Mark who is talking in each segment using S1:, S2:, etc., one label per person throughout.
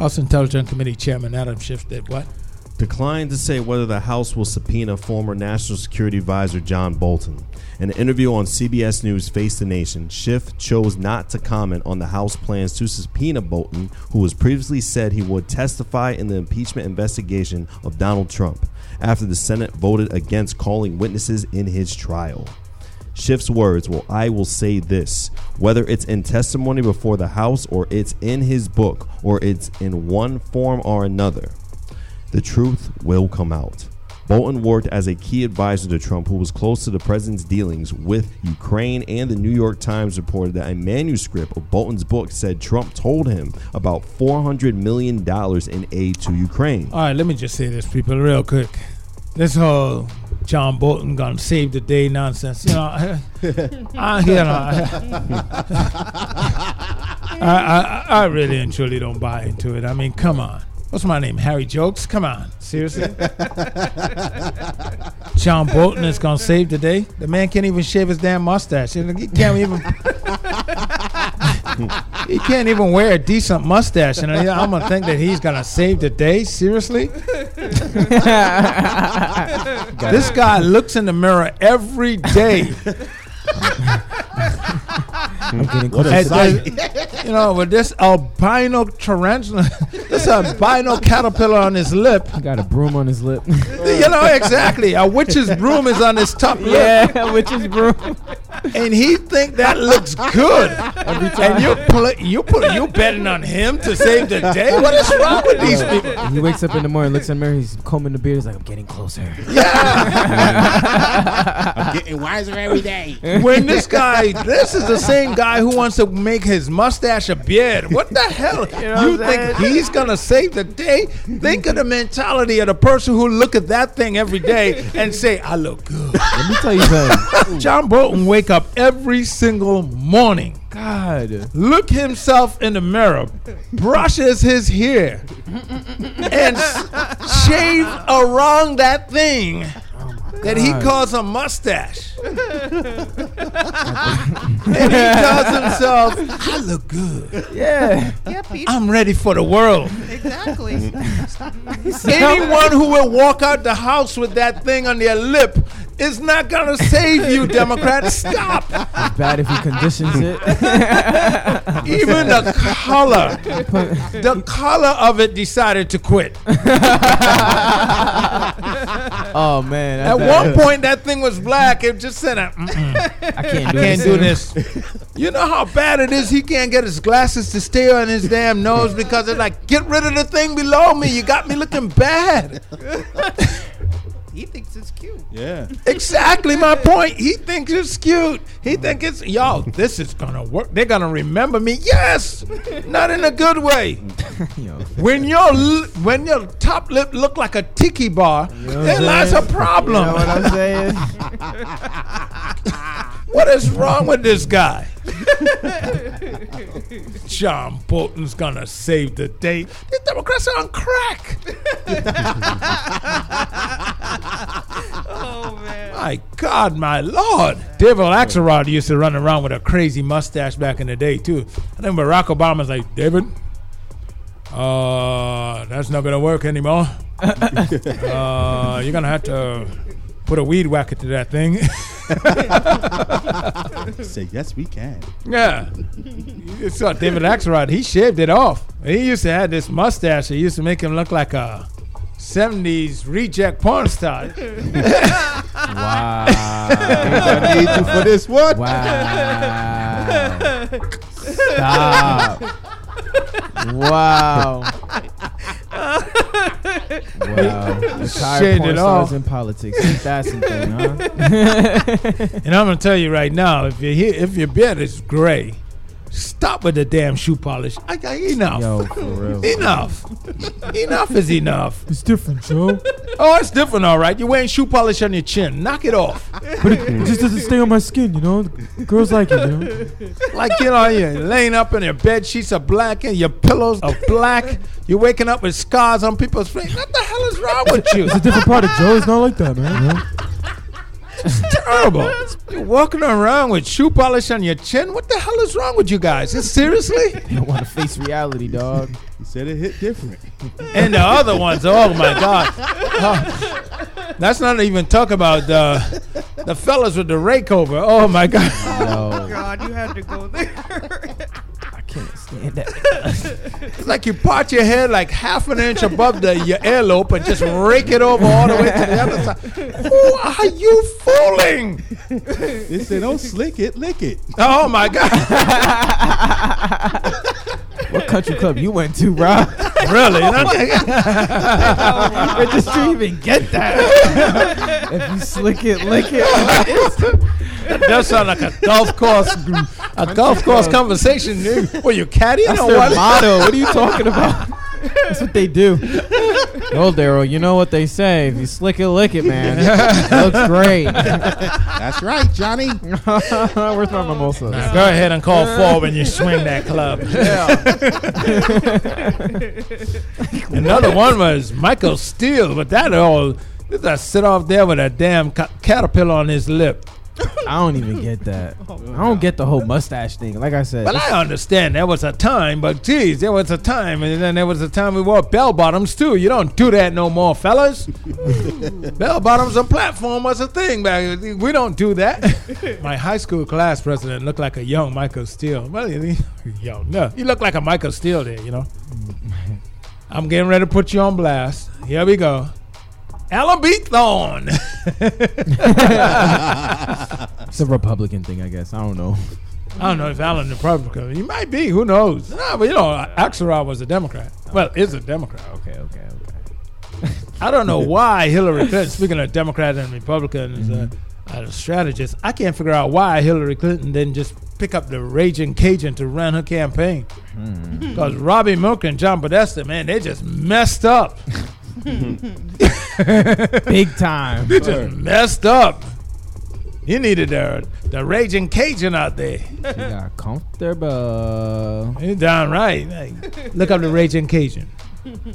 S1: House Intelligence Committee Chairman Adam Schiff did what?
S2: declined to say whether the House will subpoena former National Security Advisor John Bolton. In an interview on CBS News Face the Nation, Schiff chose not to comment on the House plans to subpoena Bolton, who was previously said he would testify in the impeachment investigation of Donald Trump after the Senate voted against calling witnesses in his trial. Schiff's words, well, I will say this whether it's in testimony before the House or it's in his book or it's in one form or another, the truth will come out. Bolton worked as a key advisor to Trump, who was close to the president's dealings with Ukraine, and the New York Times reported that a manuscript of Bolton's book said Trump told him about $400 million in aid to Ukraine.
S1: All right, let me just say this, people, real quick. This whole John Bolton gonna save the day nonsense, you know, I, I, you know, I, I, I really and truly don't buy into it. I mean, come on. What's my name? Harry Jokes? Come on. Seriously? John Bolton is going to save the day? The man can't even shave his damn mustache. He can't even. he can't even wear a decent mustache. And I'm going to think that he's going to save the day? Seriously? this guy looks in the mirror every day.
S3: I'm getting
S2: What
S3: close.
S2: a
S1: And
S2: sight.
S1: you know, with this albino tarantula, this albino caterpillar on his lip.
S3: He got a broom on his lip.
S1: You know exactly. A witch's broom is on his top lip,
S3: yeah, which is broom.
S1: and he think that looks good. And you pl- you put you betting on him to save the day. What is wrong with these people?
S3: He wakes up in the morning, looks in the mirror, he's combing the beard. He's like, I'm getting closer.
S4: Yeah, I'm getting wiser every day.
S1: When this guy, this is the same guy who wants to make his mustache a beard. What the hell? You, think he's gonna save the day? Think of the mentality of the person who look at that thing every day and say, "I look good."
S3: Let me tell you something.
S1: John Bolton wake up every single morning,
S3: God.
S1: look himself in the mirror, brushes his hair, and s- shave around that thing that he calls a mustache. and he tells himself, I look good.
S3: Yeah.
S5: Yeah, Pete.
S1: I'm ready for the world.
S5: exactly.
S1: Anyone who will walk out the house with that thing on their lip is not to save you, Democrats. Stop.
S3: It's bad if he conditions it.
S1: Even the color, the color of it decided to quit.
S3: oh man.
S1: At one point, that thing was black. It just said, uh, "Mm-mm,
S3: I can't do
S1: can't
S3: this.
S1: do this. You know how bad it is? He can't get his glasses to stay on his damn nose because it's like, get rid of the thing below me. You got me looking bad.
S5: He thinks it's cute.
S4: Yeah.
S1: Exactly my point. He thinks it's cute. He thinks it's yo. This is gonna work. They're gonna remember me. Yes, not in a good way.
S3: Yo.
S1: When your when your top lip look like a tiki bar,
S3: know
S1: there lies a problem.
S3: You know what I'm saying?
S1: What is wrong with this guy? John Bolton's gonna save the day. The Democrats are on crack.
S5: Oh man.
S1: My God, my Lord. David Axelrod used to run around with a crazy mustache back in the day, too. I think Barack Obama's like, David, uh, that's not to work anymore. uh, you're to have to put a weed whacker to that thing.
S4: Say yes, we can.
S1: yeah. You saw David Axelrod, he shaved it off. He used to have this mustache that used to make him look like a 70s reject porn star.
S3: Wow.
S4: I need you for this one.
S3: Wow. Stop. Wow. Wow. Retired
S1: Shaved
S3: porn
S1: it
S3: stars in politics. Ain't that something, huh?
S1: And I'm gonna tell you right now, if your hair, if your beard is gray, stop with the damn shoe polish. I, I, enough,
S3: Yo, for real.
S1: enough, enough is enough.
S3: It's different, Joe.
S1: Oh, it's different, all right. You're wearing shoe polish on your chin. Knock it off.
S3: But it, it just doesn't stay on my skin, you know? Girls like it, you know?
S1: Like you know, you're laying up and your bed sheets are black and your pillows are black. You're waking up with scars on people's face. What the hell is wrong with you?
S3: It's a different product, Joe. It's not like that, man. you know?
S1: Terrible. You're walking around with shoe polish on your chin. What the hell is wrong with you guys? Is- Seriously?
S3: You don't want to face reality, dog.
S4: He said it hit different.
S1: And the other ones, oh my God. Uh, that's not even talk about the the fellas with the rake over. Oh my God.
S3: No,
S5: God, you had to go there.
S1: It's like you part your hair like half an inch above the your earlobe and just rake it over all the way to the other side. Who are you fooling?
S4: They said, don't slick it, lick it.
S1: Oh my God.
S3: What country club you went to, bro?
S1: Really?
S3: Where did you even get that? if you slick it, lick it.
S1: That sounds like a golf course a golf course conversation. Were you caddy
S3: That's
S1: or
S3: their
S1: what?
S3: motto. What are you talking about? That's what they do. No, Daryl, you know what they say. If you slick it, lick it, man. It looks great.
S4: That's right, Johnny.
S3: Where's my mimosa?
S1: Now go ahead and call four when you swing that club. Another one was Michael Steele, but that all this I sit off there with a damn ca- caterpillar on his lip.
S3: I don't even get that. Oh, I don't get the whole mustache thing. Like I said,
S1: Well, I understand there was a time, but geez, there was a time, and then there was a time we wore bell bottoms too. You don't do that no more, fellas. bell bottoms and platform was a thing back. We don't do that. My high school class president looked like a young Michael Steele. Well, he, young, no, he looked like a Michael Steele there. You know. I'm getting ready to put you on blast. Here we go. Alan B. Thorne.
S3: it's a Republican thing, I guess. I don't know.
S1: I don't know if Alan Republican. He might be. Who knows? No, but you know, Axelrod was a Democrat. Well, is a Democrat.
S3: Okay, okay, okay.
S1: I don't know why Hillary Clinton. Speaking of Democrats and Republicans, uh, uh, strategists, I can't figure out why Hillary Clinton didn't just pick up the raging Cajun to run her campaign. Because Robby Mook and John Podesta, man, they just messed up.
S3: Big time.
S1: They just messed up. You needed the the raging Cajun out there.
S3: You got comfortable.
S1: You're down right. Like, look up the raging Cajun.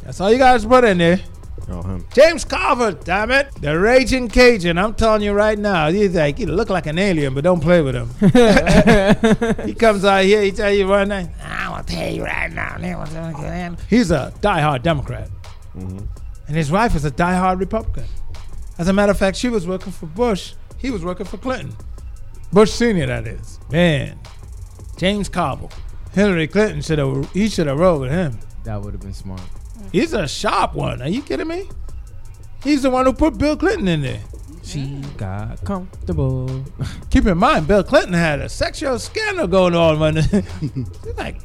S1: That's all you guys put in there.
S2: Oh, him.
S1: James Carville, damn it. The Raging Cajun. I'm telling you right now. He's like, he look like an alien, but don't play with him. he comes out here, he tell you right now, I will tell you right now. He's a diehard Democrat. Mm-hmm. And his wife is a diehard Republican. As a matter of fact, she was working for Bush. He was working for Clinton. Bush Senior, that is. Man, James Carville. Hillary Clinton should have. He should have rolled with him.
S3: That would have been smart.
S1: He's a sharp one. Are you kidding me? He's the one who put Bill Clinton in there.
S3: She got comfortable.
S1: Keep in mind, Bill Clinton had a sexual scandal going on he's like,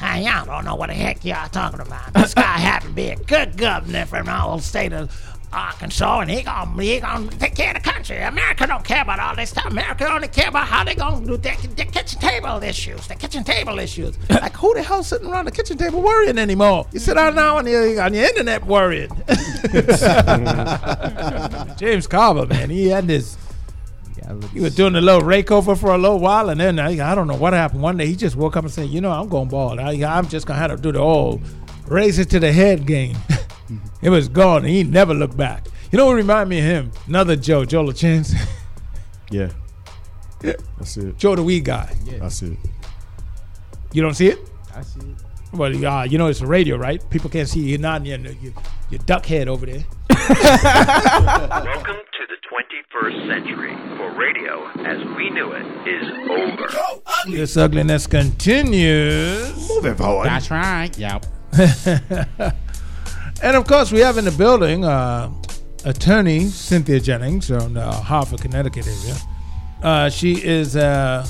S6: Hey, y'all don't know what the heck y'all talking about. This guy happened to be a good governor from the old state of Arkansas, and he gonna he gonna take care of the country. America don't care about all this stuff. America only care about how they gonna do their, their kitchen table issues. The kitchen table issues.
S1: like who the hell sitting around the kitchen table worrying anymore? You sit down now on the, on your internet worrying. James Carville, man, he had this.
S3: Yeah, look-
S1: He was doing a little rake over for a little while, and then I, I don't know what happened. One day he just woke up and said, "You know, I'm going bald. I, I'm just gonna have to do the old raise it to the head game." it was gone, and he never looked back. You know what remind me of him? Another Joe, Joe LaChance,
S2: Yeah. Yeah. That's it.
S1: Joe the weed guy.
S2: Yeah. I see it.
S1: You don't see it?
S3: I see it.
S1: Well, uh, you know it's a radio, right? People can't see you nodding your, your, your duck head over there.
S7: Welcome to the 21st century, for radio as we knew it is over.
S1: This ugliness continues.
S2: Moving forward.
S4: That's right. Yep.
S1: And of course, we have in the building uh, attorney Cynthia Jennings from the Hartford, Connecticut area. Uh, she is a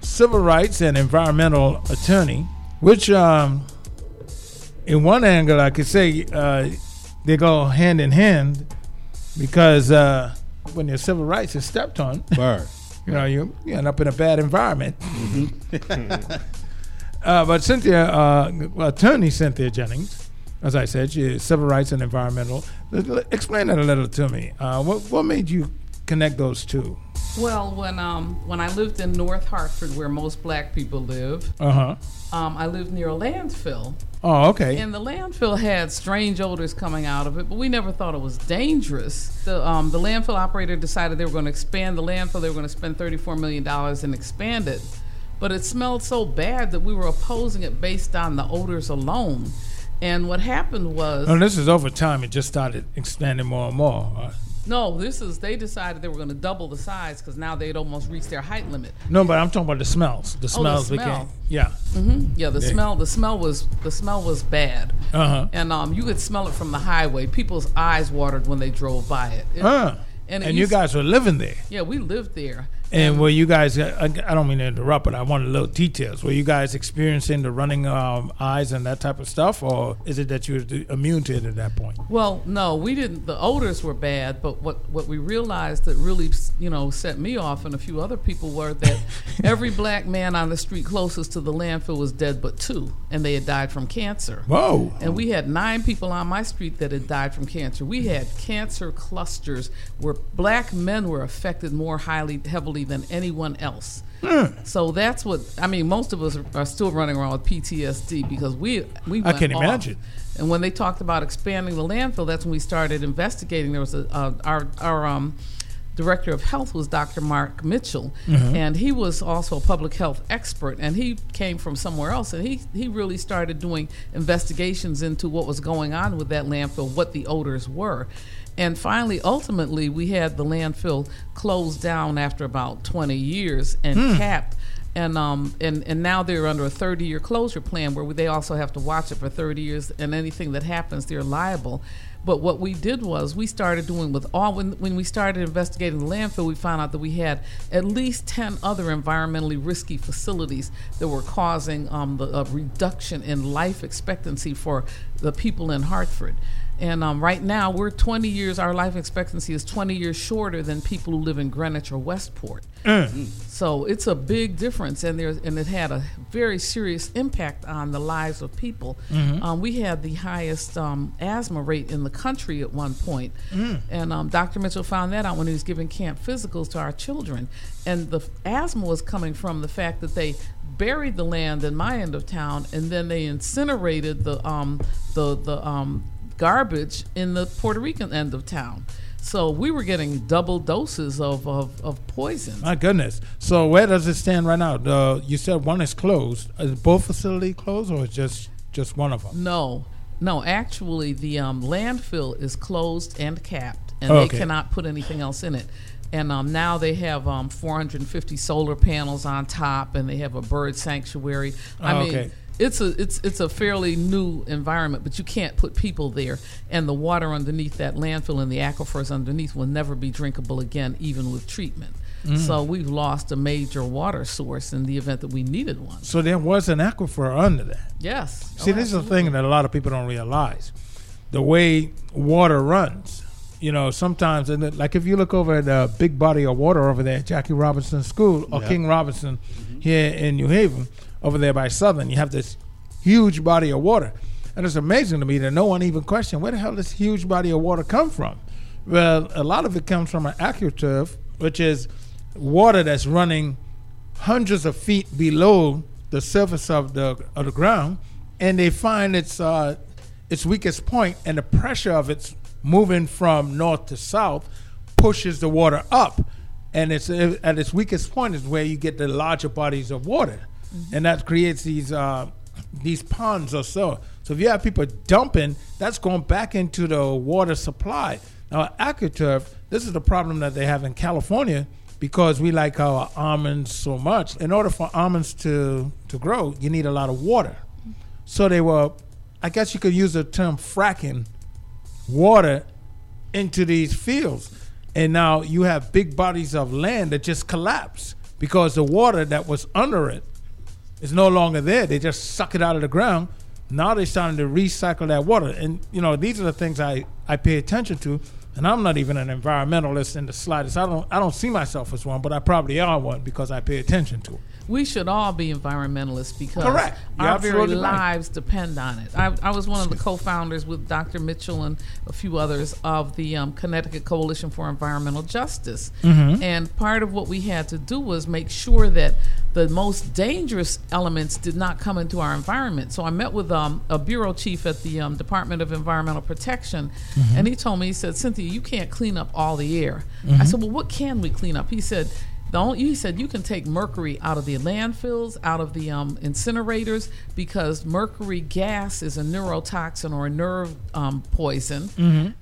S1: civil rights and environmental attorney, which, um, in one angle, I could say uh, they go hand in hand because uh, when your civil rights is stepped on,
S4: Bird.
S1: you know, you, you end up in a bad environment. uh, but Cynthia, uh, attorney Cynthia Jennings, as I said, she is civil rights and environmental. Explain that a little to me. Uh, what what made you connect those two?
S8: Well, when um when I lived in North Hartford, where most black people live,
S1: Uh huh.
S8: um, I lived near a landfill,
S1: Oh, okay.
S8: and the landfill had strange odors coming out of it, but we never thought it was dangerous. The um the landfill operator decided they were going to expand the landfill. They were going to spend thirty four million dollars and expand it, but it smelled so bad that we were opposing it based on the odors alone. And what happened was
S1: No, this is over time. It just started expanding more and more.
S8: No, this is they decided they were going to double the size because now they'd almost reached their height limit.
S1: no, but I'm talking about the smells. The smells
S8: smell.
S1: became. Yeah. Mhm.
S8: Yeah, the
S1: Yeah.
S8: smell the smell was the smell was bad.
S1: Uh huh.
S8: And um, you could smell it from the highway. People's eyes watered when they drove by it. It-
S1: Uh.
S8: and
S1: And,
S8: it
S1: you guys were living there.
S8: Yeah, we lived there.
S1: And were you guys? I, I don't mean to interrupt, but I wanted a little details. Were you guys experiencing the running um, eyes and that type of stuff, or is it that you were immune to it at that point?
S8: Well, no, we didn't. The odors were bad, but what what we realized that really, you know, set me off and a few other people were that every black man on the street closest to the landfill was dead, but two, and they had died from cancer.
S1: Whoa!
S8: And we had nine people on my street that had died from cancer. We had cancer clusters where black men were affected more highly, heavily than anyone else. So that's what I mean. Most of us are, still running around with PTSD because we we.
S1: I can
S8: off.
S1: imagine.
S8: And when they talked about expanding the landfill, that's when we started investigating. There was a uh, our our um, director of health was Dr. Mark Mitchell, and he was also a public health expert. And he came from somewhere else, and he he really started doing investigations into what was going on with that landfill, what the odors were. And finally, ultimately, we had the landfill closed down after about 20 years and capped. And um and and now they're under a 30 year closure plan where they also have to watch it for 30 years and anything that happens they're liable. But what we did was we started doing with all when when we started investigating the landfill we found out that we had at least 10 other environmentally risky facilities that were causing um, the a reduction in life expectancy for the people in Hartford and um, right now we're 20 years our life expectancy is 20 years shorter than people who live in Greenwich or Westport. So it's a big difference, and there's and it had a very serious impact on the lives of people. Um, we had the highest um, asthma rate in the country at one point, and um, Dr. Mitchell found that out when he was giving camp physicals to our children, and the asthma was coming from the fact that they buried the land in my end of town, and then they incinerated the um, the the um, garbage in the Puerto Rican end of town. So we were getting double doses of, of, of poison.
S1: My goodness. So where does it stand right now? The, you said one is closed. Is both facilities closed, or is just just one of them?
S8: No, no. Actually, the um, landfill is closed and capped, and
S1: Okay.
S8: they cannot put anything else in it. And um, now they have um, 450 solar panels on top, and they have a bird sanctuary. I
S1: Oh,
S8: mean,
S1: okay.
S8: It's a it's it's a fairly new environment, but you can't put people there. And the water underneath that landfill and the aquifers underneath will never be drinkable again, even with treatment.
S1: Mm.
S8: So we've lost a major water source in the event that we needed one.
S1: So there was an aquifer under that.
S8: Yes.
S1: See,
S8: Oh,
S1: this is the
S8: absolutely.
S1: thing that a lot of people don't realize. The way water runs, you know, sometimes, and like if you look over at the big body of water over there at Jackie Robinson School or
S4: Yeah.
S1: King Robinson here in New Haven, over there by Southern, you have this huge body of water. And it's amazing to me that no one even questioned where the hell this huge body of water come from. Well, a lot of it comes from an aquifer, which is water that's running hundreds of feet below the surface of the of the ground, and they find its uh, its weakest point, and the pressure of its moving from north to south pushes the water up, and it's at its weakest point is where you get the larger bodies of water, and that creates these uh, these ponds or so. So if you have people dumping, that's going back into the water supply. Now, aquifer, this is the problem that they have in California because we like our almonds so much. In order for almonds to, to grow, you need a lot of water. So they were, I guess you could use the term fracking water into these fields. And now you have big bodies of land that just collapse because the water that was under it is no longer there. They just suck it out of the ground. Now they're starting to recycle that water. And, you know, these are the things I, I pay attention to. And I'm not even an environmentalist in the slightest. I don't I don't see myself as one, but I probably are one because I pay attention to it.
S8: We should all be environmentalists because
S1: Correct. You're
S8: our very
S1: absolutely right.
S8: lives depend on it. I, I was one of the co-founders with Dr. Mitchell and a few others of the um, Connecticut Coalition for Environmental Justice,
S1: Mm-hmm.
S8: and part of what we had to do was make sure that the most dangerous elements did not come into our environment. So I met with um, a bureau chief at the um, Department of Environmental Protection,
S1: Mm-hmm.
S8: and he told me, he said, Cynthia, you can't clean up all the air.
S1: Mm-hmm.
S8: I said, well, what can we clean up? He said, the only, he said you can take mercury out of the landfills, out of the um, incinerators, because mercury gas is a neurotoxin or a nerve um, poison,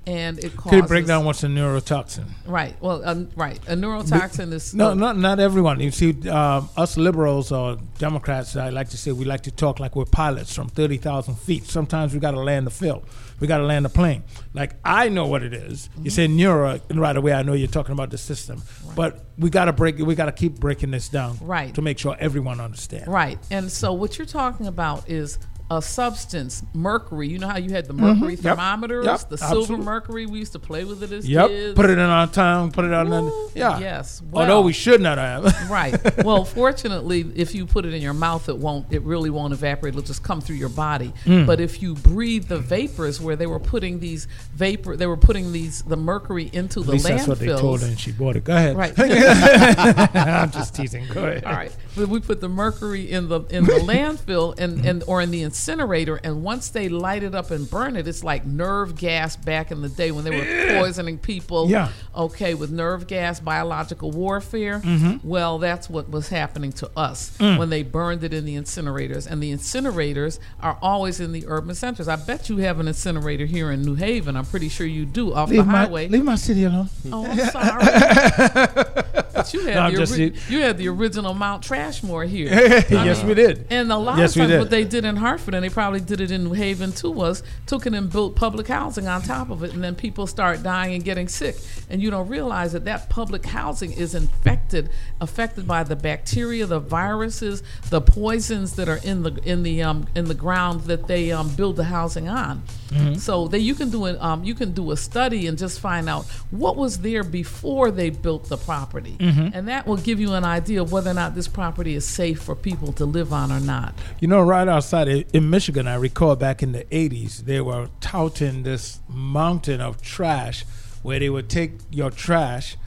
S8: and it causes.
S1: Mm-hmm. Could you break down what's a neurotoxin?
S8: Right. Well, um, right. A neurotoxin is
S1: No, not not everyone. You see, um, us liberals or Democrats, I like to say, we like to talk like we're pilots from thirty thousand feet. Sometimes we got to land the field. We got to land a plane. Like I know what it is. You mm-hmm. say neuro, and right away I know you're talking about the system. But we got to break. We got to keep breaking this down,
S8: Right.
S1: to make sure everyone understands.
S8: Right. And so what you're talking about is a substance, mercury. You know how you had the mercury
S1: Mm-hmm.
S8: Thermometers,
S1: Yep.
S8: the silver
S1: Absolutely.
S8: mercury. We used to play with it as
S1: Yep.
S8: kids.
S1: Put it in our tongue. Put it on. The,
S8: Ooh,
S1: yeah.
S8: yes.
S1: Although
S8: Well-
S1: we should not have.
S8: right. Well, fortunately, if you put it in your mouth, it won't. It really won't evaporate. It'll just come through your body.
S1: Mm.
S8: But if you breathe the vapors, where they were putting these vapor, they were putting these the mercury into the
S1: least
S8: landfills.
S1: that's what they told her, and she bought it. Go ahead.
S8: Right.
S1: I'm just teasing. Go ahead.
S8: All right. But we put the mercury in the in the landfill and, and or in the incinerator, and once they light it up and burn it, it's like nerve gas back in the day when they were poisoning people.
S1: Yeah.
S8: Okay, with nerve gas, biological warfare.
S1: Mm-hmm.
S8: Well, that's what was happening to us
S1: Mm.
S8: when they burned it in the incinerators, and the incinerators are always in the urban centers. I bet you have an incinerator here in New Haven. I'm pretty sure you do off
S1: Leave
S8: the
S1: my,
S8: highway.
S1: leave my city alone.
S8: Oh, I'm sorry. you had,
S1: No,
S8: the,
S1: just-
S8: ori- you had the original Mount Trashmore here.
S1: yes, we did.
S8: And a lot
S1: Yes,
S8: of times, what they did in Hartford, and they probably did it in New Haven too, was took it and built public housing on top of it, and then people start dying and getting sick, and you don't realize that that public housing is infected, affected by the bacteria, the viruses, the poisons that are in the in the um, in the ground that they um, build the housing on.
S1: Mm-hmm.
S8: So that you can do a um, you can do a study and just find out what was there before they built the property,
S1: Mm-hmm. Mm-hmm.
S8: and that will give you an idea of whether or not this property is safe for people to live on or not.
S1: You know, right outside in Michigan, I recall back in the 80s, they were touting this mountain of trash where they would take your trash,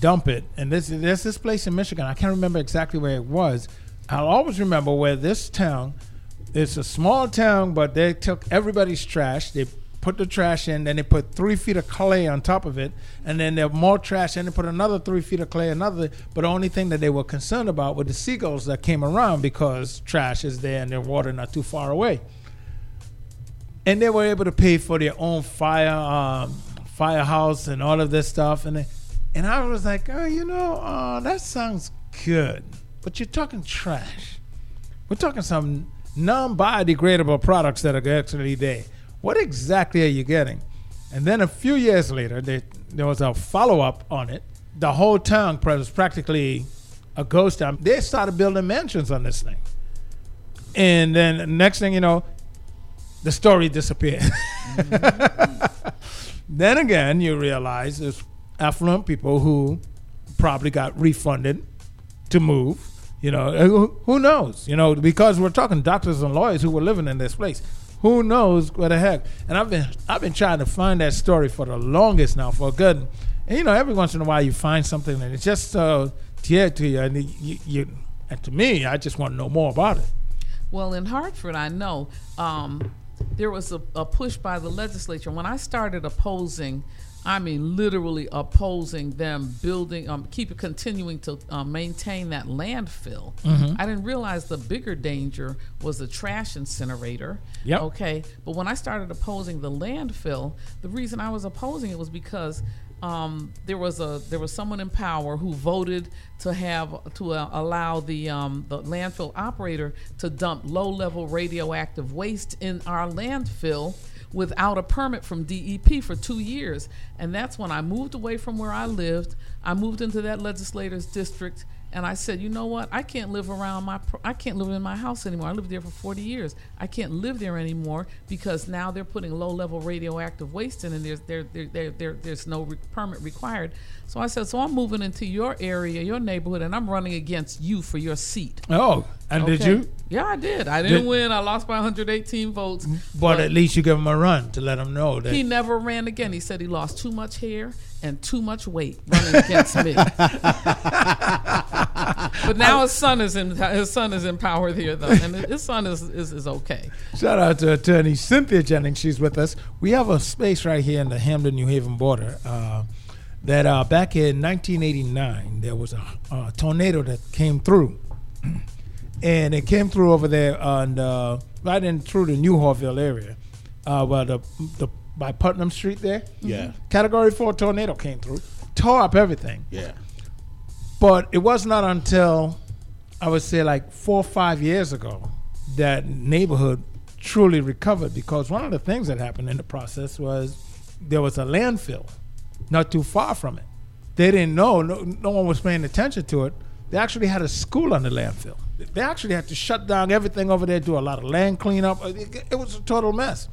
S1: dump it. And this, there's this place in Michigan, I can't remember exactly where it was. I'll always remember where this town, it's a small town, but they took everybody's trash, they put the trash in, then they put three feet of clay on top of it, and then there more trash, and they put another three feet of clay, another. But the only thing that they were concerned about were the seagulls that came around because trash is there and their water not too far away. And they were able to pay for their own fire, um, firehouse, and all of this stuff. And they, and I was like, oh, you know, uh, that sounds good, but you're talking trash. We're talking some non-biodegradable products that are actually there. What exactly are you getting? And then a few years later, they, there was a follow-up on it. The whole town was practically a ghost town. They started building mansions on this thing. And then next thing you know, the story disappeared. Mm-hmm. then again, you realize there's affluent people who probably got refunded to move. You know, who, who knows? You know, because we're talking doctors and lawyers who were living in this place. Who knows what the heck? And I've been I've been trying to find that story for the longest now, for good. And you know, every once in a while you find something and it's just so dear to you, and you, you and to me, I just want to know more about it.
S8: Well, in Hartford, I know um, there was a, a push by the legislature. When I started opposing, I mean literally opposing them building, um, keep continuing to uh, maintain that landfill. I didn't realize the bigger danger was the trash incinerator.
S1: Yep.
S8: Okay, but when I started opposing the landfill, the reason I was opposing it was because um, there was a there was someone in power who voted to have to uh, allow the um, the landfill operator to dump low level radioactive waste in our landfill without a permit from DEP for two years, and that's when I moved away from where I lived. I moved into that legislator's district, And I said, you know what? I can't live around my. I can't live in my house anymore. I lived there for 40 years. I can't live there anymore because now they're putting low-level radioactive waste in, and there's there, there, there, there there's no re- permit required. So I said, so I'm moving into your area, your neighborhood, and I'm running against you for your seat.
S1: Oh, and did you?
S8: Yeah, I did. I didn't
S1: Did-
S8: win. I lost by 118 votes.
S1: But at least you gave him a run to let him know that.
S8: He never ran again. He said he lost too much hair and too much weight running against me. but now his son is in his son is in power here though, and his son is is, is okay.
S1: Shout out to attorney Cynthia Jennings. She's with us. We have a space right here in the Hamden New Haven border. Uh, that uh, back in 1989, there was a, a tornado that came through. And it came through over there on uh, right in through the Newhallville area, uh, where the, the by Putnam Street there.
S4: Yeah.
S1: Category four tornado came through, tore up everything.
S4: Yeah.
S1: But it was not until I would say like four or five years ago that neighborhood truly recovered because one of the things that happened in the process was there was a landfill not too far from it. They didn't know, no, no one was paying attention to it. They actually had a school on the landfill. They actually had to shut down everything over there, do a lot of land cleanup. Uh, it, it was a total mess.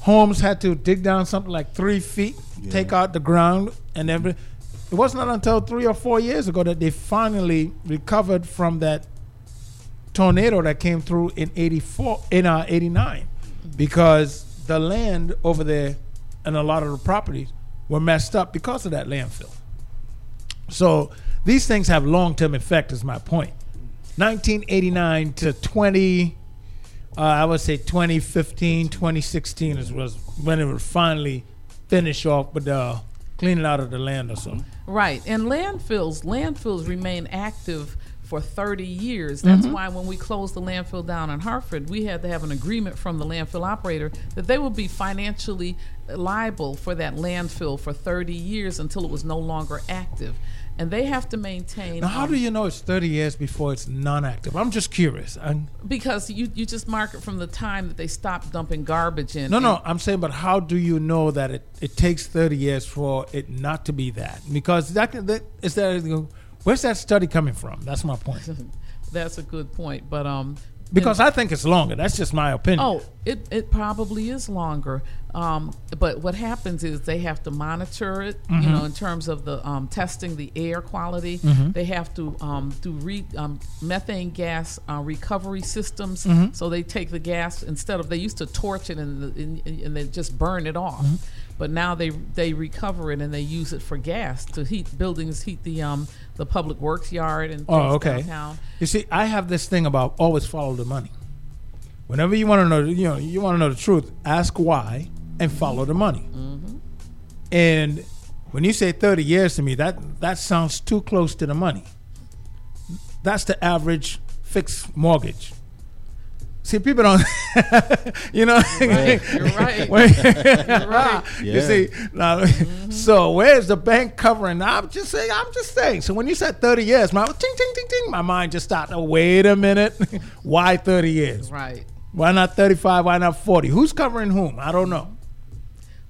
S1: Homes had to dig down something like three feet, take out the ground, and every. It was not until three or four years ago that they finally recovered from that tornado that came through in 84 in uh, 89 because the land over there and a lot of the properties were messed up because of that landfill. So these things have long-term effect is my point. 1989 to 20 uh, i would say 2015 2016 is was when it would finally finish off with the cleaning out of the land or so.
S8: Right, and landfills landfills remain active for 30 years. That's
S1: Mm-hmm.
S8: why when we closed the landfill down in Hartford, we had to have an agreement from the landfill operator that they would be financially liable for that landfill for 30 years until it was no longer active. And they have to maintain.
S1: now how
S8: um,
S1: do you know it's 30 years before it's non-active i'm just curious i
S8: Because you, you just mark it from the time that they stopped dumping garbage in.
S1: No, no, I'm saying, but how do you know that it, it takes 30 years for it not to be that? Because that, that is that, where's that study coming from? That's my point.
S8: That's a good point. But um,
S1: Because I think it's longer. That's just my opinion.
S8: Oh, it, it probably is longer. Um, but what happens is they have to monitor it,
S1: Mm-hmm.
S8: you know, in terms of the um, testing the air quality.
S1: Mm-hmm.
S8: They have to um, do re, um, methane gas uh, recovery systems.
S1: Mm-hmm.
S8: So they take the gas instead of they used to torch it and, and, and they just burn it off.
S1: Mm-hmm.
S8: But now they they recover it and they use it for gas to heat buildings, heat the um the public works yard and things
S1: Oh, okay.
S8: downtown.
S1: You see, I have this thing about always follow the money. Whenever you want to know, you know, you want to know the truth, ask why and follow the money. And when you say 30 years to me, that that sounds too close to the money. That's the average fixed mortgage. See, people don't, you know.
S8: Right, you're right. You're right.
S1: You
S4: Yeah.
S1: see, now, so where's the bank covering? I'm just saying. I'm just saying. So when you said 30 years, my ting ting ting ting, my mind just started. Oh, wait a minute. Why 30 years?
S8: Right.
S1: Why not 35? Why not 40? Who's covering whom? I don't know.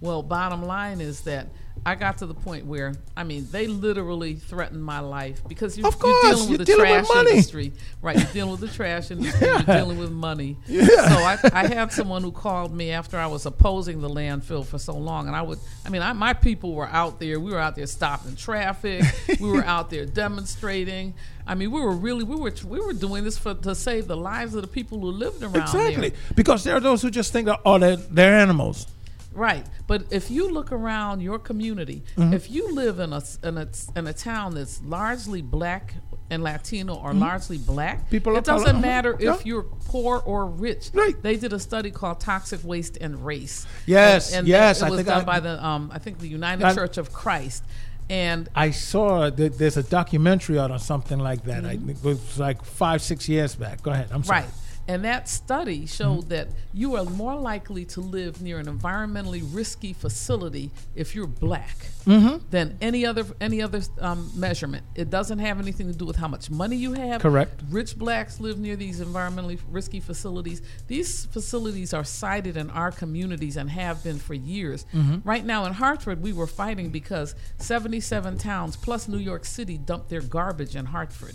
S8: Well, bottom line is that I got to the point where I mean they literally threatened my life because you, you're dealing with the
S1: dealing with
S8: trash
S1: money.
S8: industry, right? You're dealing with the trash industry.
S1: Yeah.
S8: You're dealing with money.
S1: Yeah.
S8: So I, I had someone who called me after I was opposing the landfill for so long, and I would, I mean, I, my people were out there. We were out there stopping traffic. we were out there demonstrating. I mean, we were really, we were, we were doing this for to save the lives of the people who lived around
S1: Exactly.
S8: there.
S1: Because there are those who just think that, oh, they're, they're animals.
S8: Right, but if you look around your community,
S1: Mm-hmm.
S8: if you live in a in a in a town that's largely black and Latino or largely black,
S1: Mm-hmm. People
S8: it doesn't
S1: color-
S8: matter
S1: yeah.
S8: if you're poor or rich.
S1: Right.
S8: They did a study called Toxic Waste and Race.
S1: Yes,
S8: and, and
S1: yes,
S8: It
S1: I
S8: was
S1: think
S8: done
S1: I-
S8: by the um, I think the United
S1: I-
S8: Church of Christ, and
S1: I saw that there's a documentary out on something like that. I, it was like five, six years back. Go ahead. I'm sorry.
S8: Right. And that study showed mm-hmm. that you are more likely to live near an environmentally risky facility if you're black mm-hmm. than any other any other um, measurement. It doesn't have anything to do with how much money you have.
S1: Correct.
S8: Rich blacks live near these environmentally risky facilities. These facilities are sited in our communities and have been for years. Mm-hmm. Right now in Hartford, we were fighting because 77 towns plus New York City dumped their garbage in Hartford.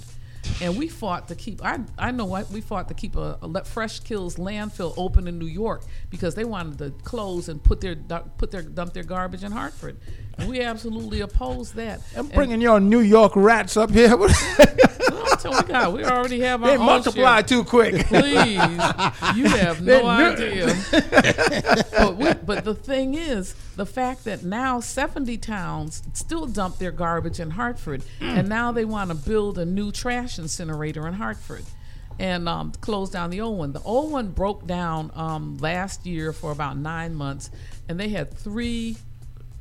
S8: And we fought to keep. I I know what we fought to keep a, a Fresh Kills landfill open in New York because they wanted to close and put their put their dump their garbage in Hartford, and we absolutely opposed that.
S1: I'm
S8: And-
S1: bringing your New York rats up here.
S8: Oh, tell me God, we already have our
S1: they
S8: own
S1: multiply too quick.
S8: Please, you have no idea. but, we, but the thing is, the fact that now 70 towns still dump their garbage in Hartford, and now they want to build a new trash incinerator in Hartford. And um, close down the old one. The old one broke down um, last year for about nine months, and they had three,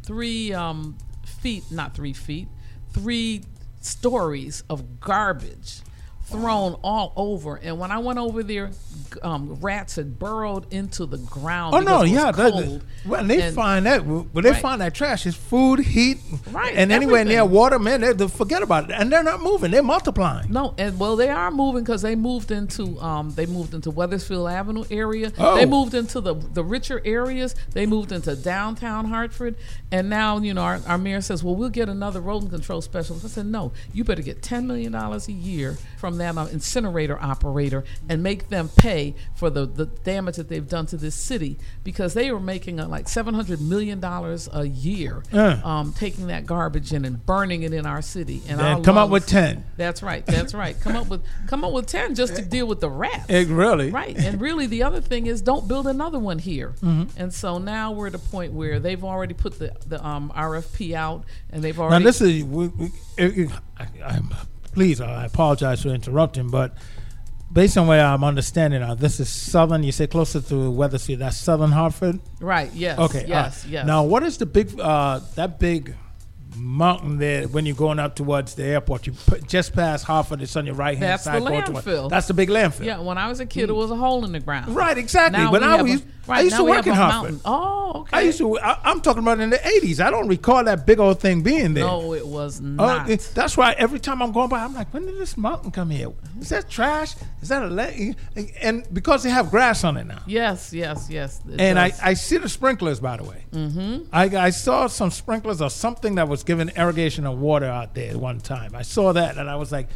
S8: three um, feet, not three feet, three stories of garbage thrown all over. And when I went over there, um, rats had burrowed into the ground.
S1: Oh no, yeah. that-
S8: cold.
S1: when they
S8: And-
S1: find that, when they
S8: Right.
S1: find that trash, it's food, heat,
S8: Right,
S1: and anywhere near water, man, they, they forget about it, and they're not moving. They're multiplying.
S8: No, and well, they are moving because they moved into um, they moved into Wethersfield Avenue area.
S1: Oh.
S8: They moved into the the richer areas. They moved into downtown Hartford, and now you know our, our mayor says, well, we'll get another rodent control specialist. I said, no, you better get ten million dollars a year from that uh, incinerator operator and make them pay for the the damage that they've done to this city because they were making uh, like seven hundred million dollars a year,
S1: Uh.
S8: um, taking that garbage in and burning it in our city. And
S1: Then
S8: our
S1: come up with ten.
S8: that's right. That's right. Come up with come up with ten just to deal with the rats.
S1: It really,
S8: Right. And really, the other thing is don't build another one here.
S1: Mm-hmm.
S8: And so now we're at a point where they've already put the the um, RFP out, and they've
S1: Now
S8: already.
S1: this is, we, we, I, I'm, please, I apologize for interrupting, but based on where I'm understanding now, this is southern. You say closer to Wethersfield. That's southern Hartford.
S8: right. Yes.
S1: Okay.
S8: Yes.
S1: uh,
S8: yes.
S1: Now, what is the big uh, that big mountain there when you're going up towards the airport? You put, just past Hartford. It's on your right hand side. That's the
S8: landfill.
S1: That's the big landfill.
S8: Yeah. When I was a kid, it was a hole in the ground.
S1: Right. Exactly.
S8: Now
S1: but
S8: we a- right,
S1: I used to work in
S8: mountain. Oh, okay.
S1: I used to. I, I'm talking about in the '80s. I don't recall that big old thing being there.
S8: No, it was
S1: Oh,
S8: not.
S1: it- that's why every time I'm going by, I'm like, when did this mountain come here? Is that trash? Is that a le-? and because they have grass on it now.
S8: yes. Yes. Yes.
S1: And I. I see the sprinklers, by the way. Mm-hmm. I, I saw some sprinklers or something that was giving irrigation of water out there one time. I saw that and I was like,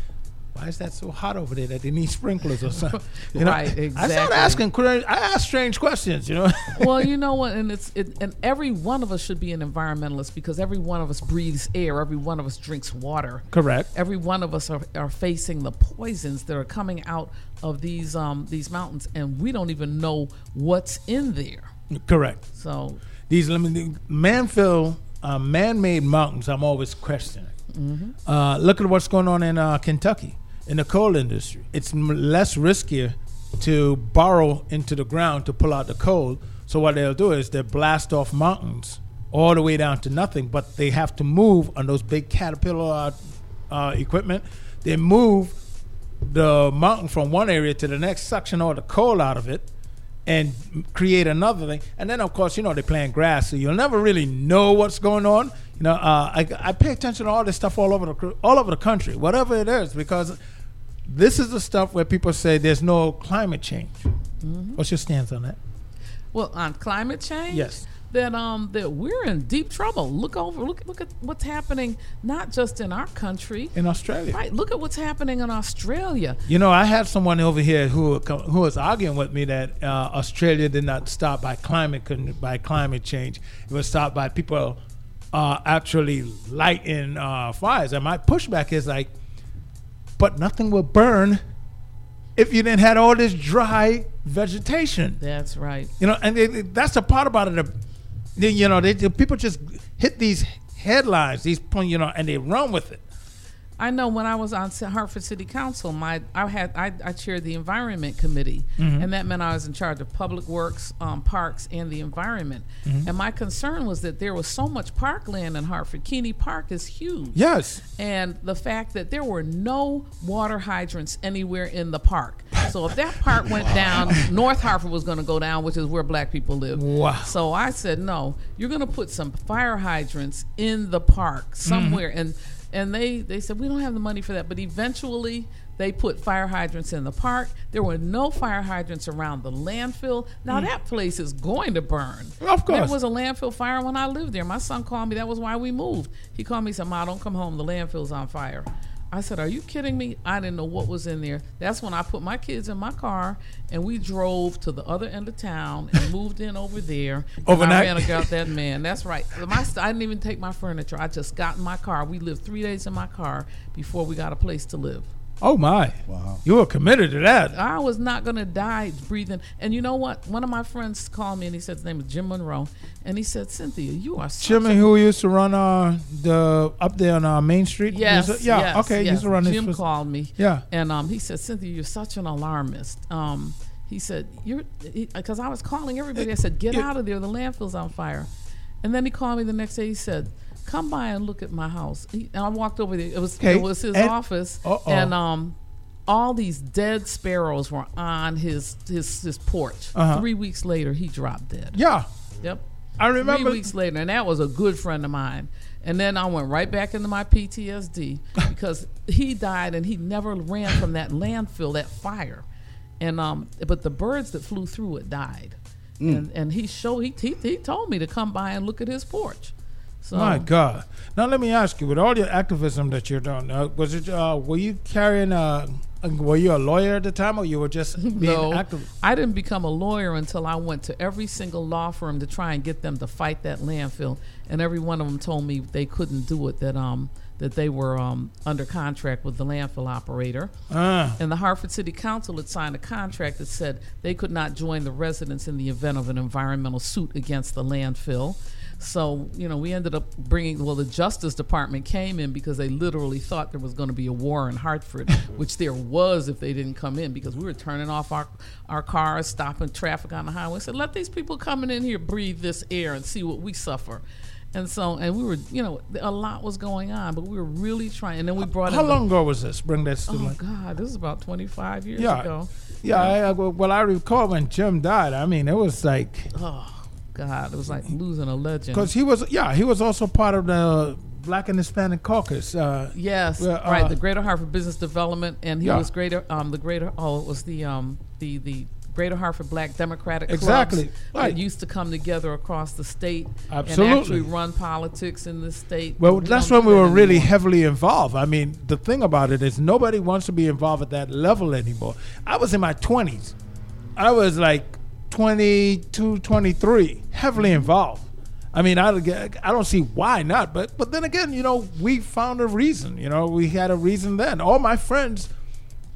S1: why is that so hot over there that they need sprinklers or something? You know,
S8: Right,
S1: I started
S8: exactly.
S1: asking, I asked strange questions, you know.
S8: well, you know what, and it's it, and every one of us should be an environmentalist because every one of us breathes air, every one of us drinks water.
S1: Correct.
S8: Every one of us are, are facing the poisons that are coming out of these um these mountains, and we don't even know what's in there.
S1: Correct.
S8: So
S1: These manfill, uh, man-made mountains. I'm always questioning. Uh, look at what's going on in uh, Kentucky in the coal industry. It's less riskier to burrow into the ground to pull out the coal. So what they'll do is they blast off mountains all the way down to nothing, but they have to move on those big caterpillar uh, uh, equipment. They move the mountain from one area to the next, suction all the coal out of it, and create another thing. And then, of course, you know, they plant grass, so you'll never really know what's going on. You know, uh, I, I pay attention to all this stuff all over the all over the country, whatever it is, because this is the stuff where people say there's no climate change. What's your stance on that?
S8: well, on climate change,
S1: Yes.
S8: that um that we're in deep trouble. Look over, look look at what's happening, not just in our country.
S1: In Australia,
S8: Right, look at what's happening in Australia.
S1: You know, I had someone over here who who was arguing with me that uh, Australia did not stop by climate by climate change. It was stopped by people uh, actually lighting uh, fires. And my pushback is like, but nothing will burn if you didn't had all this dry vegetation.
S8: That's right.
S1: You know, and they, they- that's the part about it. You know, they, the people just hit these headlines, these you know, and they run with it.
S8: I know when I was on Hartford City Council, my I had I, I chaired the Environment Committee,
S1: Mm-hmm.
S8: and that meant I was in charge of public works, um, parks, and the environment.
S1: Mm-hmm.
S8: And my concern was that there was so much parkland in Hartford. Keney Park is huge,
S1: Yes.
S8: and the fact that there were no water hydrants anywhere in the park. So if that park went down, North Hartford was going to go down, which is where black people live.
S1: Wow.
S8: So I said, no, you're going to put some fire hydrants in the park somewhere, and and they they said we don't have the money for that, but eventually. They put fire hydrants in the park. There were no fire hydrants around the landfill. Now mm. that place is going to burn.
S1: Of course.
S8: There was a landfill fire when I lived there. My son called me. That was why we moved. He called me and said, Ma, don't come home. The landfill's on fire. I said, Are you kidding me? I didn't know what was in there. That's when I put my kids in my car and we drove to the other end of town and moved in over there. And
S1: Overnight?
S8: I ran out that man. That's right. My, I didn't even take my furniture. I just got in my car. We lived three days in my car before we got a place to live.
S1: Oh my!
S4: Wow.
S1: You were committed to that.
S8: I was not going to die breathing. And you know what? One of my friends called me and he said his name is Jim Monroe. And he said, Cynthia, you are such
S1: Jimmy,
S8: a
S1: who used to run uh the up there on uh, Main Street.
S8: Yes,
S1: Used to- yeah.
S8: yes,
S1: okay.
S8: yes.
S1: Used to run
S8: Jim
S1: his.
S8: called me.
S1: Yeah.
S8: And um, he said, Cynthia, you're such an alarmist. Um, he said, you're because I was calling everybody. I said, get
S1: Yeah.
S8: out of there. The landfill's on fire. And then he called me the next day. He said, come by and look at my house. He, and I walked over there. It was
S1: Okay,
S8: it was his
S1: and-
S8: office.
S1: Uh-oh.
S8: And um, all these dead sparrows were on his his his porch.
S1: Uh-huh.
S8: Three weeks later, he dropped dead.
S1: Yeah.
S8: Yep.
S1: I remember.
S8: Three weeks later, and that was a good friend of mine. And then I went right back into my PTSD because he died and he never ran from that landfill, that fire. And um, but the birds that flew through it died. And and he showed he, he he told me to come by and look at his porch. So
S1: My God! Now let me ask you: with all your activism that you're doing, uh, was it? Uh, were you carrying a? Were you a lawyer at the time, or you were just being
S8: no,
S1: active?
S8: I didn't become a lawyer until I went to every single law firm to try and get them to fight that landfill, and every one of them told me they couldn't do it. That um that they were um under contract with the landfill operator,
S1: Ah,
S8: and the Hartford City Council had signed a contract that said they could not join the residents in the event of an environmental suit against the landfill. So, you know, we ended up bringing, well, the Justice Department came in because they literally thought there was going to be a war in Hartford, which there was if they didn't come in because we were turning off our, our cars, stopping traffic on the highway. said, let these people coming in here breathe this air and see what we suffer. And so, and we were, you know, a lot was going on, but we were really trying. And then we brought
S1: how
S8: in the-
S1: long ago was this? Bring that to
S8: Oh
S1: mind.
S8: God, this is about 25 years
S1: Yeah.
S8: ago.
S1: Yeah, I, I, well, I recall when Jim died. I mean, it was like
S8: Oh God, it was like losing a legend.
S1: because he was, yeah, he was also part of the Black and Hispanic Caucus. Uh,
S8: yes,
S1: uh,
S8: right, the Greater Hartford Business Development, and he
S1: Yeah.
S8: was greater. Um, the Greater. Oh, it was the um the the Greater Hartford Black Democratic
S1: Exactly,
S8: clubs
S1: right.
S8: that used to come together across the state and actually run politics in the state.
S1: well,
S8: We
S1: that's when we were really
S8: anymore.
S1: heavily involved. I mean, the thing about it is nobody wants to be involved at that level anymore. I was in my 20s. I was like 22, 23, heavily involved. I mean, I, I don't see why not, but but then again, you know, we found a reason. You know, we had a reason then. All my friends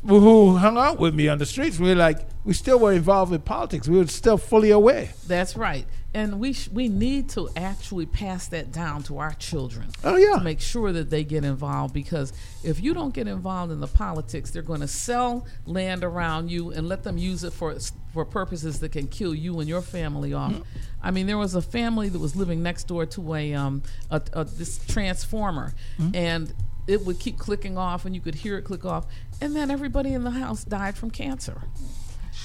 S1: who- hung out with me on the streets, we were like, we still were involved in politics. We were still fully aware.
S8: That's right. And we sh- we need to actually pass that down to our children.
S1: Oh, yeah.
S8: To make sure that they get involved because if you don't get involved in the politics, they're going to sell land around you and let them use it for for purposes that can kill you and your family off.
S1: Mm.
S8: I mean, there was a family that was living next door to a um a, a this transformer
S1: Mm.
S8: and it would keep clicking off and you could hear it click off and then everybody in the house died from cancer.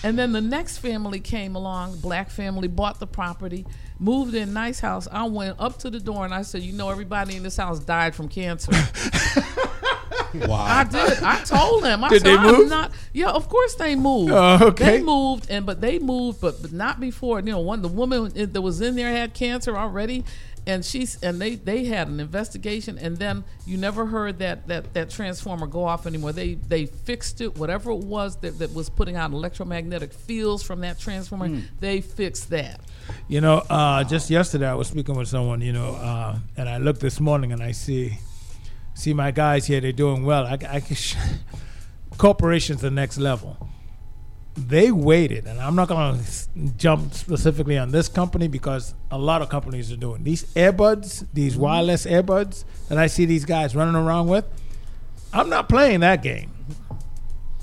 S8: And then the next family came along, black family, bought the property, moved in, nice house. I went up to the door and I said, You know, everybody in this house died from cancer.
S4: Wow.
S8: I did. I told them. I
S1: Did
S8: said,
S1: they
S8: I'm
S1: move?
S8: not yeah, of course they moved.
S1: Oh, okay.
S8: They moved and but they moved, but, but not before. You know, one the woman that was in there had cancer already. And she's and they they had an investigation, and then you never heard that that that transformer go off anymore. They they fixed it, whatever it was that, that was putting out electromagnetic fields from that transformer.
S1: Hmm.
S8: They fixed that.
S1: You know, uh, just yesterday I was speaking with someone, you know, uh, and I looked this morning and I see see my guys here. They're doing well. I, I can sh- corporations the next level. They waited, and I'm not going to jump specifically on this company because a lot of companies are doing these earbuds, these wireless earbuds that I see these guys running around with. I'm not playing that game.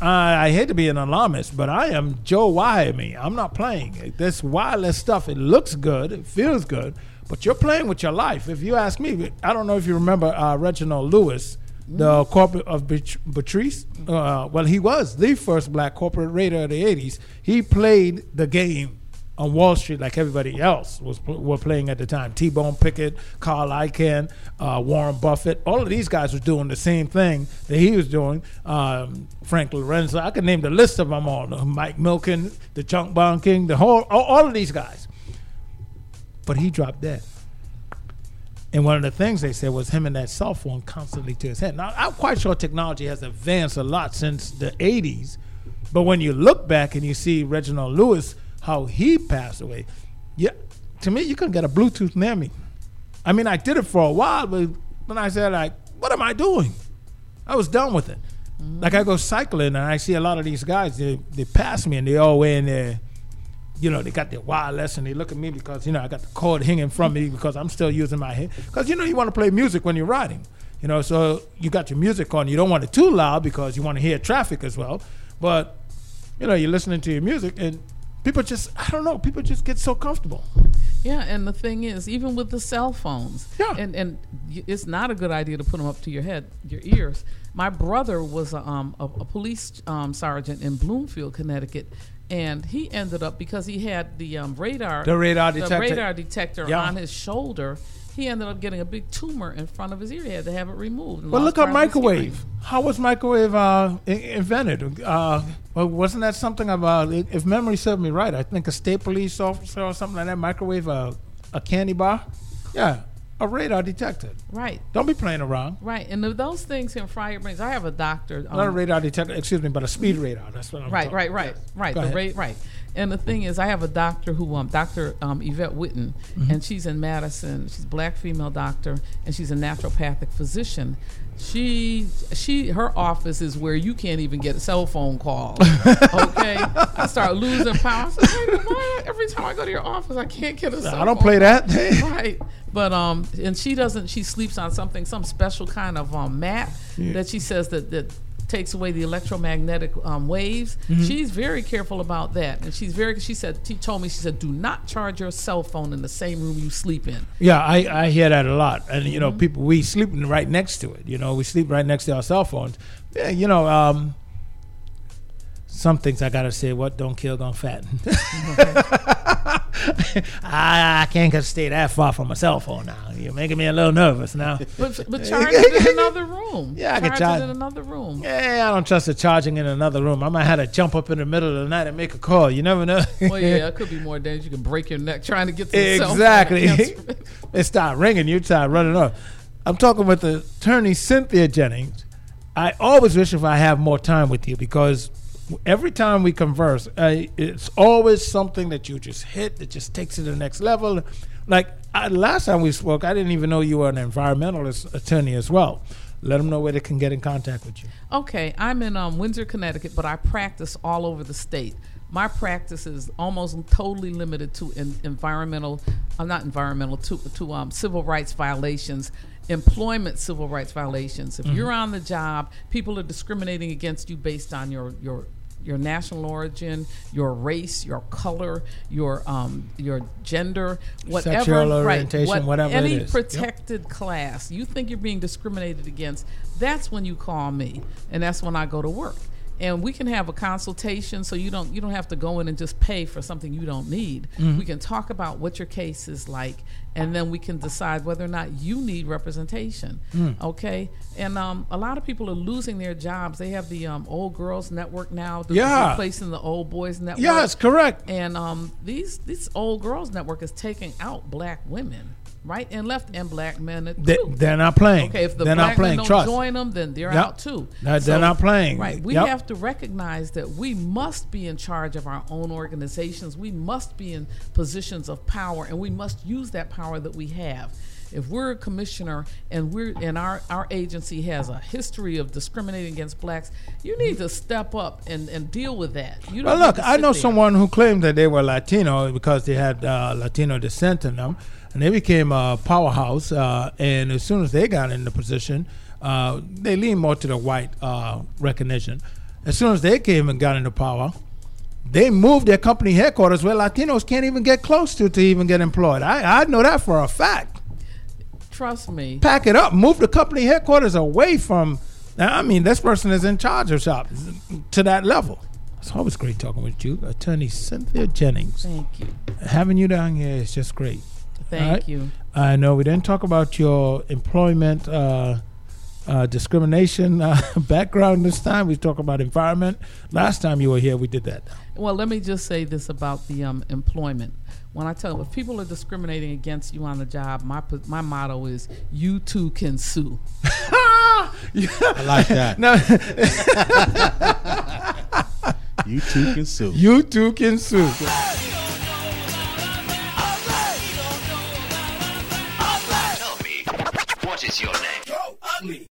S1: I, I hate to be an alarmist, but I am Joe Wyoming. I'm not playing. This wireless stuff. It looks good. It feels good, but you're playing with your life. If you ask me, I don't know if you remember uh, Reginald Lewis the corporate of Patrice. Uh, well, he was the first black corporate raider of the '80s. He played the game on Wall Street like everybody else was were playing at the time. T. Boone Pickens, Carl Icahn, uh, Warren Buffett. All of these guys were doing the same thing that he was doing. Um, Frank Lorenzo. I could name the list of them all. Mike Milken, the Junk Bond King, the whole all, all of these guys. But he dropped dead. And one of the things they said was him and that cell phone constantly to his head. Now, I'm quite sure technology has advanced a lot since the 80s. But when you look back and you see Reginald Lewis, how he passed away, yeah, to me, you couldn't get a Bluetooth near me. I mean, I did it for a while, but then I said, like, what am I doing? I was done with it. Like, I go cycling and I see a lot of these guys, they, they pass me and they all wearing their you know, they got their wireless and they look at me because, you know, I got the cord hanging from me because I'm still using my head. Because, you know, you want to play music when you're riding, you know, so you got your music on. You don't want it too loud because you want to hear traffic as well. But, you know, you're listening to your music and people just, I don't know, people just get so comfortable.
S8: Yeah, and the thing is, even with the cell phones,
S1: Yeah.
S8: and and it's not a good idea to put them up to your head, your ears. My brother was a, um, a, a police um, sergeant in Bloomfield, Connecticut, and he ended up because he had the um, radar,
S1: The radar
S8: the
S1: detector.
S8: radar detector
S1: Yeah.
S8: on his shoulder. He ended up getting a big tumor in front of his ear. He had to have it removed.
S1: Well, look at
S8: part of his hearing.
S1: microwave. How was microwave uh, invented? Uh, well, wasn't that something about, if memory serves me right, I think a state police officer or something like that microwave a, a candy bar? Yeah, a radar detector.
S8: Right,
S1: Don't be playing around.
S8: right, and th- those things can fry your brains. I have a doctor.
S1: Not a
S8: um,
S1: radar detector, excuse me, but a speed radar. That's what I'm
S8: Right,
S1: talking
S8: right, right, right.
S1: Go
S8: The rate, right. And the thing is, I have a doctor who, um, Dr. Um, Yvette Witten,
S1: Mm-hmm.
S8: and she's in Madison. She's a black female doctor, and she's a naturopathic physician. She, she, her office is where you can't even get a cell phone calls. Okay, I start losing power. I said, "Wait a minute, why every time I go to your office, I can't get a cell
S1: I don't play that.
S8: right but um and she doesn't she sleeps on something some special kind of um mat that she says that that takes away the electromagnetic um, waves
S1: Mm-hmm.
S8: she's very careful about that and she's very she said she told me she said do not charge your cell phone in the same room you sleep in
S1: yeah, I, I hear that a lot. And, you know,
S8: Mm-hmm.
S1: people, we sleep right next to it. You know, we sleep right next to our cell phones. Yeah, you know, um, some things I got to say, what don't kill, don't fatten. I, I can't stay that far from a cell phone now. You're making me a little nervous now.
S8: but, but charge it in another room
S1: Yeah, I can
S8: charge it in another room
S1: Yeah, I don't trust the charging in another room. I might have to jump up in the middle of the night and make a call. You never know.
S8: well yeah it could be more dangerous you can break your neck trying to get to the cell phone.
S1: Exactly. It start ringing, you start running off. I'm talking with attorney Cynthia Jennings. I always wish if I have more time with you because every time we converse, uh, it's always something that you just hit that just takes it to the next level. Like I, last time we spoke, I didn't even know you were an environmentalist attorney as well. Let them know where they can get in contact with you.
S8: Okay, I'm in um, Windsor, Connecticut, but I practice all over the state. My practice is almost totally limited to in, environmental, I'm not environmental, to, to um, civil rights violations, employment civil rights violations. If you're on the job, people are discriminating against you based on your, your your national origin, your race, your color, your um, your gender, whatever,
S1: Sexual
S8: right,
S1: orientation,
S8: what-
S1: whatever it
S8: any
S1: is. Yep.
S8: protected class. You think you're being discriminated against? That's when you call me, and that's when I go to work. And we can have a consultation, so you don't you don't have to go in and just pay for something you don't need.
S1: Mm-hmm.
S8: We can talk about what your case is like, and then we can decide whether or not you need representation.
S1: Mm.
S8: Okay, and um, a lot of people are losing their jobs. They have the um, old girls network now,
S1: Yeah.
S8: replacing the old boys network.
S1: Yes, correct.
S8: And um, these this old girls network is taking out black women, right and left, and black men too.
S1: They, they're not playing.
S8: okay, if the
S1: they're
S8: black
S1: not playing.
S8: men don't
S1: Trust.
S8: join them, then they're
S1: Yep.
S8: out too.
S1: They're- they're not playing.
S8: Right. We
S1: Yep.
S8: have to recognize that we must be in charge of our own organizations. We must be in positions of power, and we must use that power that we have. If we're a commissioner and we're and our, our agency has a history of discriminating against blacks, you need to step up and, and deal with that. You
S1: Well, look, I know
S8: there.
S1: someone who claimed that they were Latino because they had uh, Latino descent in them, and they became a powerhouse. Uh, and as soon as they got in the position, uh, they leaned more to the white uh, recognition. As soon as they came and got into power, they moved their company headquarters where Latinos can't even get close to to even get employed. I, I know that for a fact.
S8: Trust me.
S1: Pack it up. Move the company headquarters away from. Now, I mean, this person is in charge of shop to that level. It's always great talking with you, Attorney Cynthia Jennings.
S8: Thank you.
S1: Having you down here is just great.
S8: Thank
S1: right.
S8: you.
S1: I know we didn't talk about your employment uh, uh, discrimination uh, background this time. We talked about environment. Last time you were here, we did that.
S8: Well, let me just say this about the um, employment. When I tell them, if people are discriminating against you on the job, my my motto is you too can sue.
S4: I like that.
S1: No,
S4: You too can sue.
S1: you too can sue.
S7: Tell me, what is your name?